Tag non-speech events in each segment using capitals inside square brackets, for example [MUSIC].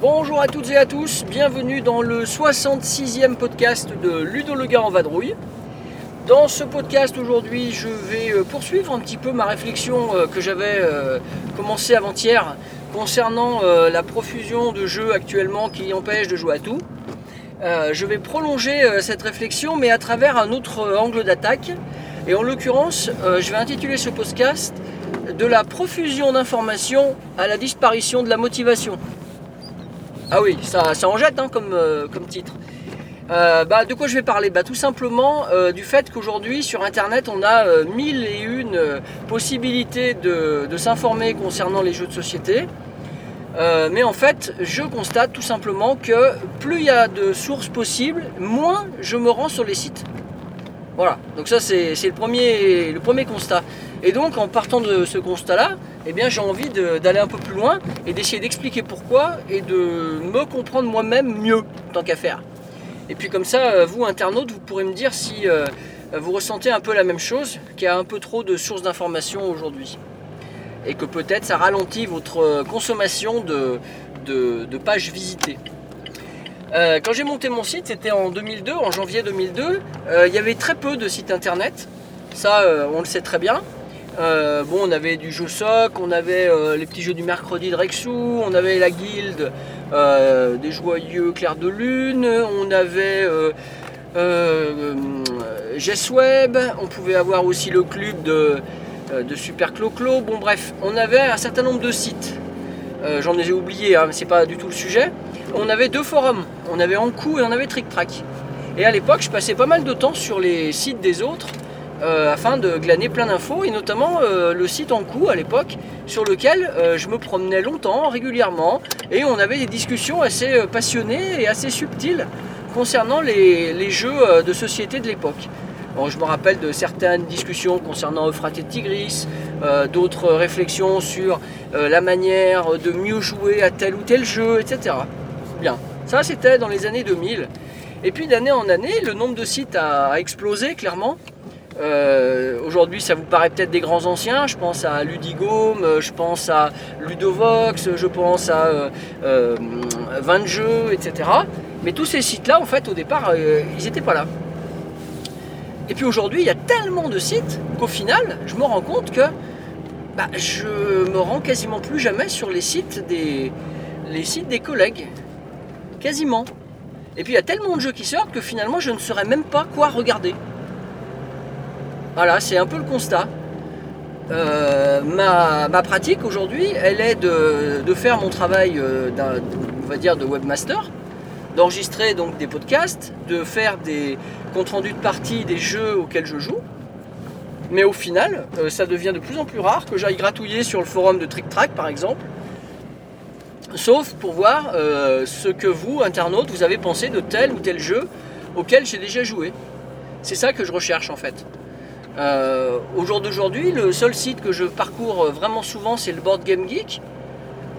Bonjour à toutes et à tous, bienvenue dans le 66e podcast de Ludo le gars en vadrouille. Dans ce podcast aujourd'hui, je vais euh, poursuivre un petit peu ma réflexion euh, que j'avais euh, commencé avant-hier concernant la profusion de jeux actuellement qui empêchent de jouer à tout. Je vais prolonger cette réflexion mais à travers un autre angle d'attaque. Et en l'occurrence, je vais intituler ce podcast de la profusion d'informations à la disparition de la motivation. Ah oui, ça, ça en jette hein, comme titre. Euh, bah, de quoi je vais parler? Bah, Tout simplement euh, du fait qu'aujourd'hui sur Internet on a mille et une possibilités de, s'informer concernant les jeux de société. mais en fait, je constate tout simplement que plus il y a de sources possibles, moins je me rends sur les sites. Voilà, donc ça c'est le premier, le premier constat. Et donc en partant de ce constat-là, eh bien j'ai envie d'aller un peu plus loin et d'essayer d'expliquer pourquoi et de me comprendre moi-même mieux tant qu'à faire. Et puis comme ça, euh, vous internautes, vous pourrez me dire si euh, vous ressentez un peu la même chose, qu'il y a un peu trop de sources d'informations aujourd'hui. Et que peut-être ça ralentit votre consommation de, pages visitées. Euh, quand j'ai monté mon site, c'était en 2002, en janvier 2002, il y avait très peu de sites internet. Ça, on le sait très bien. Euh, bon, on avait du jeu soc, on avait euh, les petits jeux du mercredi de Rexou, on avait la guilde euh, des joyeux clairs de lune, on avait Web, on pouvait avoir aussi le club de, Super Clo-Clo. Bon, bref, on avait un certain nombre de sites. J'en ai oublié, hein, mais c'est pas du tout le sujet. On avait deux forums, on avait Ankou et on avait Trick Track. Et à l'époque, je passais pas mal de temps sur les sites des autres euh, afin de glaner plein d'infos et notamment euh, le site en coup à l'époque sur lequel euh, je me promenais longtemps, régulièrement et on avait des discussions assez passionnées et assez subtiles concernant les, jeux de société de l'époque. je me rappelle de certaines discussions concernant Euphrate et Tigris, d'autres réflexions sur la manière de mieux jouer à tel ou tel jeu, etc. Bien, ça c'était dans les années 2000. Et puis d'année en année, le nombre de sites a explosé clairement. Euh, aujourd'hui, ça vous paraît peut-être des grands anciens. Je pense à Ludigome, euh, je pense à Ludovox, je pense à euh, 20 jeux, etc. Mais tous ces sites-là, en fait, au départ, euh, ils n'étaient pas là. Et puis aujourd'hui, il y a tellement de sites qu'au final, je me rends compte que bah, je me rends quasiment plus jamais sur les sites des, les sites des collègues. Quasiment. Et puis il y a tellement de jeux qui sortent que finalement, je ne saurais même pas quoi regarder. Voilà, c'est un peu le constat. Euh, ma, pratique aujourd'hui, elle est de, faire mon travail euh, de webmaster, d'enregistrer donc des podcasts, de faire des comptes rendus de parties des jeux auxquels je joue. Mais au final, euh, ça devient de plus en plus rare que j'aille gratouiller sur le forum de Trick Track par exemple, sauf pour voir ce que vous, internautes, vous avez pensé de tel ou tel jeu auquel j'ai déjà joué. C'est ça que je recherche en fait. Euh, au jour d'aujourd'hui, le seul site que je parcours euh, vraiment souvent, c'est le Board Game Geek.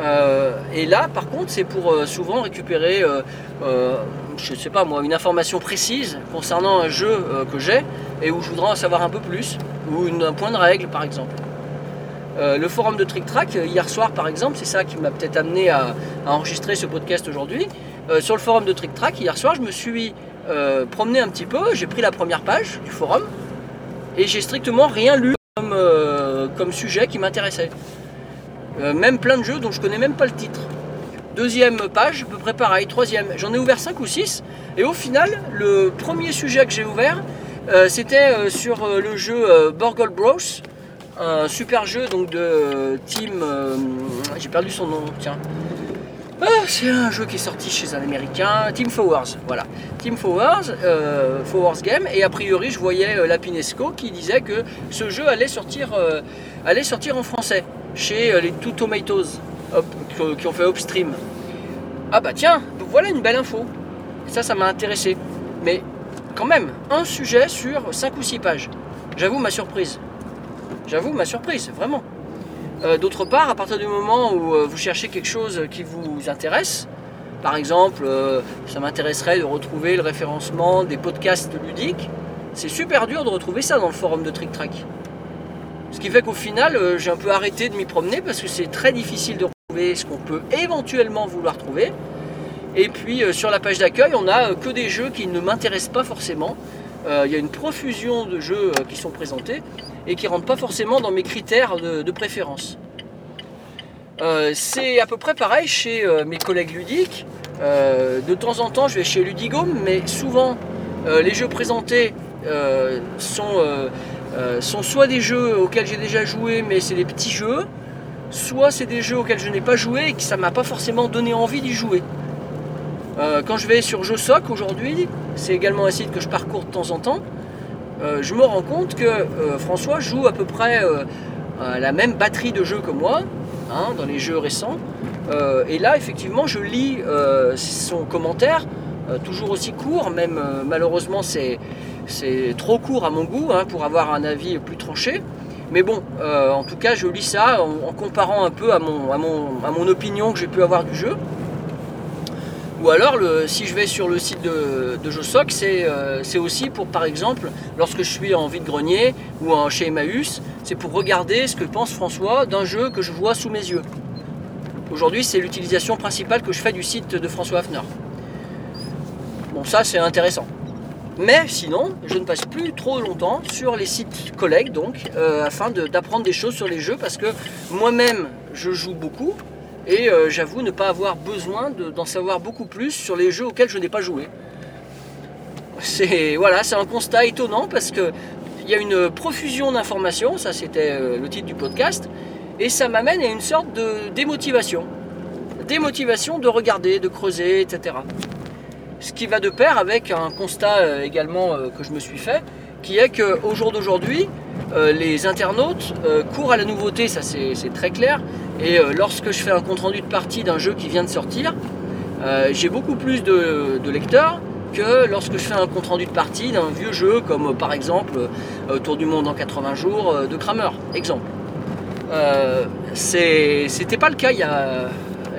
Euh, et là, par contre, c'est pour souvent récupérer, je sais pas moi, une information précise concernant un jeu que j'ai et où je voudrais en savoir un peu plus, ou un point de règle par exemple. le forum de Trick Track, hier soir par exemple, c'est ça qui m'a peut-être amené à, enregistrer ce podcast aujourd'hui. sur le forum de Trick Track, hier soir, je me suis promené un petit peu, j'ai pris la première page du forum, et j'ai strictement rien lu comme, euh, sujet qui m'intéressait. Euh, même plein de jeux dont je connais même pas le titre. Deuxième page, à peu près pareil. Troisième, j'en ai ouvert 5 ou 6. Et au final, le premier sujet que j'ai ouvert, euh, c'était sur le jeu Burgle Bros. Un super jeu donc de team. j'ai perdu son nom, tiens. Ah, c'est un jeu qui est sorti chez un américain, Team Forwards, voilà. Team Forwards, euh, Forwards Game, et a priori je voyais euh, Lapinesco qui disait que ce jeu allait sortir, euh, allait sortir en français chez les Two Tomatoes qui ont fait Upstream. Ah bah tiens, voilà une belle info. Ça, ça m'a intéressé. Mais quand même, un sujet sur 5 ou 6 pages. J'avoue ma surprise. J'avoue ma surprise, vraiment. Euh, D'autre part, à partir du moment où euh, vous cherchez quelque chose qui vous intéresse, par exemple, euh, ça m'intéresserait de retrouver le référencement des podcasts ludiques, c'est super dur de retrouver ça dans le forum de Trick Track. Ce qui fait qu'au final, j'ai un peu arrêté de m'y promener parce que c'est très difficile de retrouver ce qu'on peut éventuellement vouloir trouver. Et puis sur la page d'accueil, on n'a que des jeux qui ne m'intéressent pas forcément. Il y a une profusion de jeux qui sont présentés et qui ne rentrent pas forcément dans mes critères de, préférence. Euh, c'est à peu près pareil chez euh, mes collègues ludiques. Euh, de temps en temps, je vais chez Ludigome, mais souvent, les jeux présentés sont, sont soit des jeux auxquels j'ai déjà joué, mais c'est des petits jeux, soit c'est des jeux auxquels je n'ai pas joué et que ça m'a pas forcément donné envie d'y jouer. Quand je vais sur JeuSoc aujourd'hui, c'est également un site que je parcours de temps en temps, euh, je me rends compte que euh, François joue à peu près euh, la même batterie de jeux que moi, hein, dans les jeux récents. Et là, effectivement, je lis son commentaire, toujours aussi court, même malheureusement c'est, trop court à mon goût hein, pour avoir un avis plus tranché. Mais bon, en tout cas, je lis ça en, comparant un peu à, mon, à mon opinion que j'ai pu avoir du jeu. Ou alors, si je vais sur le site de, de c'est euh, c'est aussi pour, par exemple, lorsque je suis en vide-grenier ou en, chez Emmaüs, c'est pour regarder ce que pense François d'un jeu que je vois sous mes yeux. Aujourd'hui, c'est l'utilisation principale que je fais du site de François Hafner. Bon, ça, c'est intéressant. Mais sinon, je ne passe plus trop longtemps sur les sites collègues, donc, euh, afin d'apprendre des choses sur les jeux, parce que moi-même, je joue beaucoup, et euh, j'avoue ne pas avoir besoin de- d'en savoir beaucoup plus sur les jeux auxquels je n'ai pas joué. C'est voilà, un constat étonnant parce que il y a une profusion d'informations, ça c'était euh, le titre du podcast, et ça m'amène à une sorte de démotivation. Démotivation de regarder, de creuser, etc. Ce qui va de pair avec un constat euh, également que je me suis fait, qui est qu'au jour d'aujourd'hui, les internautes courent à la nouveauté, ça c'est très clair, et euh, lorsque je fais un compte-rendu de partie d'un jeu qui vient de sortir, euh, j'ai beaucoup plus de, lecteurs que lorsque je fais un compte-rendu de partie d'un vieux jeu comme euh, par exemple Tour du monde en 80 jours de Kramer, exemple. C'était pas le cas il y a,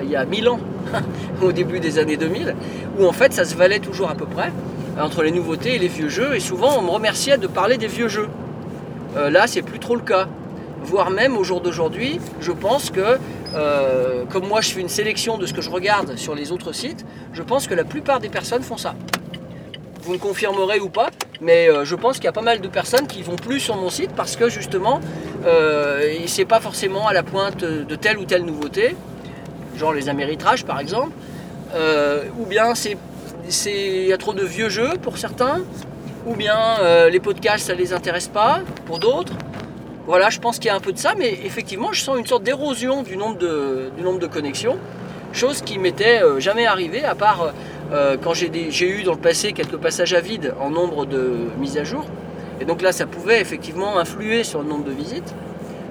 il y a 1000 ans, [LAUGHS] au début des années 2000, où en fait ça se valait toujours à peu près entre les nouveautés et les vieux jeux, et souvent on me remerciait de parler des vieux jeux. Là, c'est plus trop le cas. Voire même au jour d'aujourd'hui, je pense que, euh, comme moi je fais une sélection de ce que je regarde sur les autres sites, je pense que la plupart des personnes font ça. Vous me confirmerez ou pas, mais euh, je pense qu'il y a pas mal de personnes qui vont plus sur mon site parce que justement, euh, c'est pas forcément à la pointe de telle ou telle nouveauté, genre les améritrages par exemple, euh, ou bien c'est il y a trop de vieux jeux pour certains, ou bien les podcasts ça les intéresse pas pour d'autres. Voilà, je pense qu'il y a un peu de ça, mais effectivement, je sens une sorte d'érosion du nombre de, connexions, chose qui m'était euh, jamais arrivée, à part euh, quand j'ai eu dans le passé quelques passages à vide en nombre de mises à jour. Et donc là, ça pouvait effectivement influer sur le nombre de visites.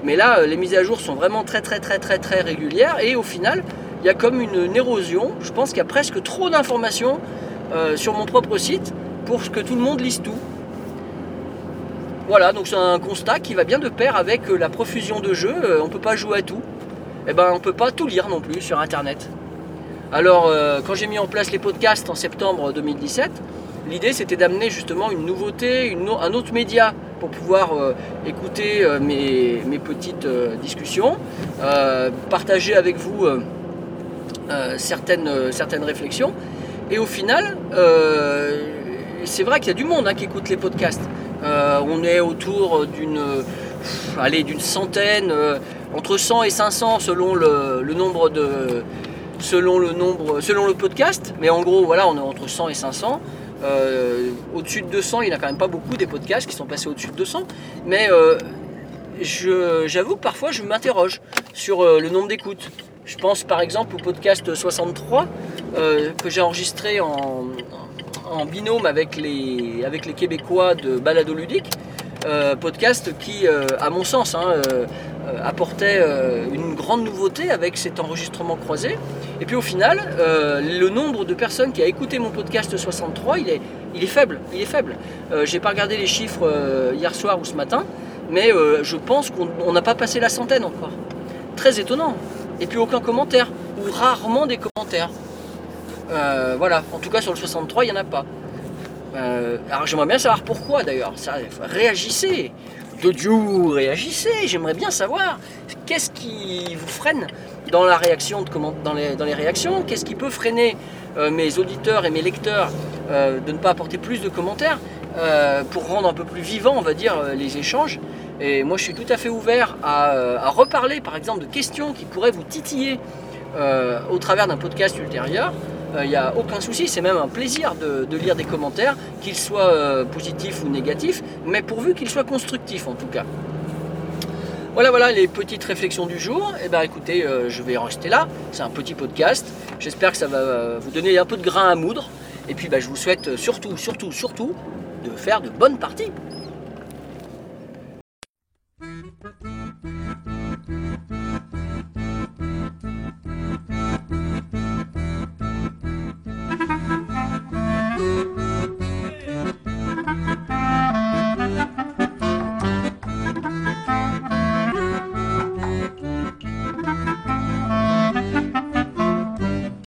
Mais là, euh, les mises à jour sont vraiment très très très très très régulières, et au final, il y a comme une, érosion. Je pense qu'il y a presque trop d'informations euh, sur mon propre site pour que tout le monde lise tout. Voilà, donc c'est un constat qui va bien de pair avec euh, la profusion de jeux. Euh, on ne peut pas jouer à tout. Et ben, on ne peut pas tout lire non plus sur Internet. Alors, euh, quand j'ai mis en place les podcasts en septembre 2017, l'idée c'était d'amener justement une nouveauté, un autre média pour pouvoir écouter mes, petites discussions, partager avec vous certaines, réflexions. Et au final, c'est vrai qu'il y a du monde hein, qui écoute les podcasts. Euh, on est autour d'une d'une centaine, euh, entre 100 et 500 selon le, nombre de selon le nombre selon le podcast. Mais en gros, voilà, on est entre 100 et 500. Euh, au-dessus de 200, il n'y en a quand même pas beaucoup des podcasts qui sont passés au-dessus de 200. Mais j'avoue que parfois je m'interroge sur le nombre d'écoutes. Je pense par exemple au podcast 63 euh, que j'ai enregistré en, en binôme avec les, avec les Québécois de Balado Ludique. Euh, podcast qui, euh, à mon sens, hein, euh, apportait une grande nouveauté avec cet enregistrement croisé. Et puis au final, le nombre de personnes qui a écouté mon podcast 63, il est il est faible, il est faible. J'ai pas regardé les chiffres hier soir ou ce matin, mais je pense qu'on on n'a pas passé la centaine encore. Très étonnant. Et puis aucun commentaire, ou rarement des commentaires. Euh, voilà, en tout cas sur le 63, il n'y en a pas. Euh, alors j'aimerais bien savoir pourquoi d'ailleurs. Réagissez De réagissez J'aimerais bien savoir qu'est-ce qui vous freine dans la réaction de comment, dans, les, réactions Qu'est-ce qui peut freiner euh, mes auditeurs et mes lecteurs de ne pas apporter plus de commentaires pour rendre un peu plus vivant, on va dire, les échanges? Et moi je suis tout à fait ouvert à, reparler par exemple de questions qui pourraient vous titiller au travers d'un podcast ultérieur. Il n'y a aucun souci, c'est même un plaisir de, lire des commentaires, qu'ils soient euh, positifs ou négatifs, mais pourvu qu'ils soient constructifs en tout cas. Voilà, voilà les petites réflexions du jour. Et ben écoutez, euh, je vais en rester là. C'est un petit podcast. J'espère que ça va euh, vous donner un peu de grain à moudre. Et puis ben, je vous souhaite surtout, surtout, surtout de faire de bonnes parties.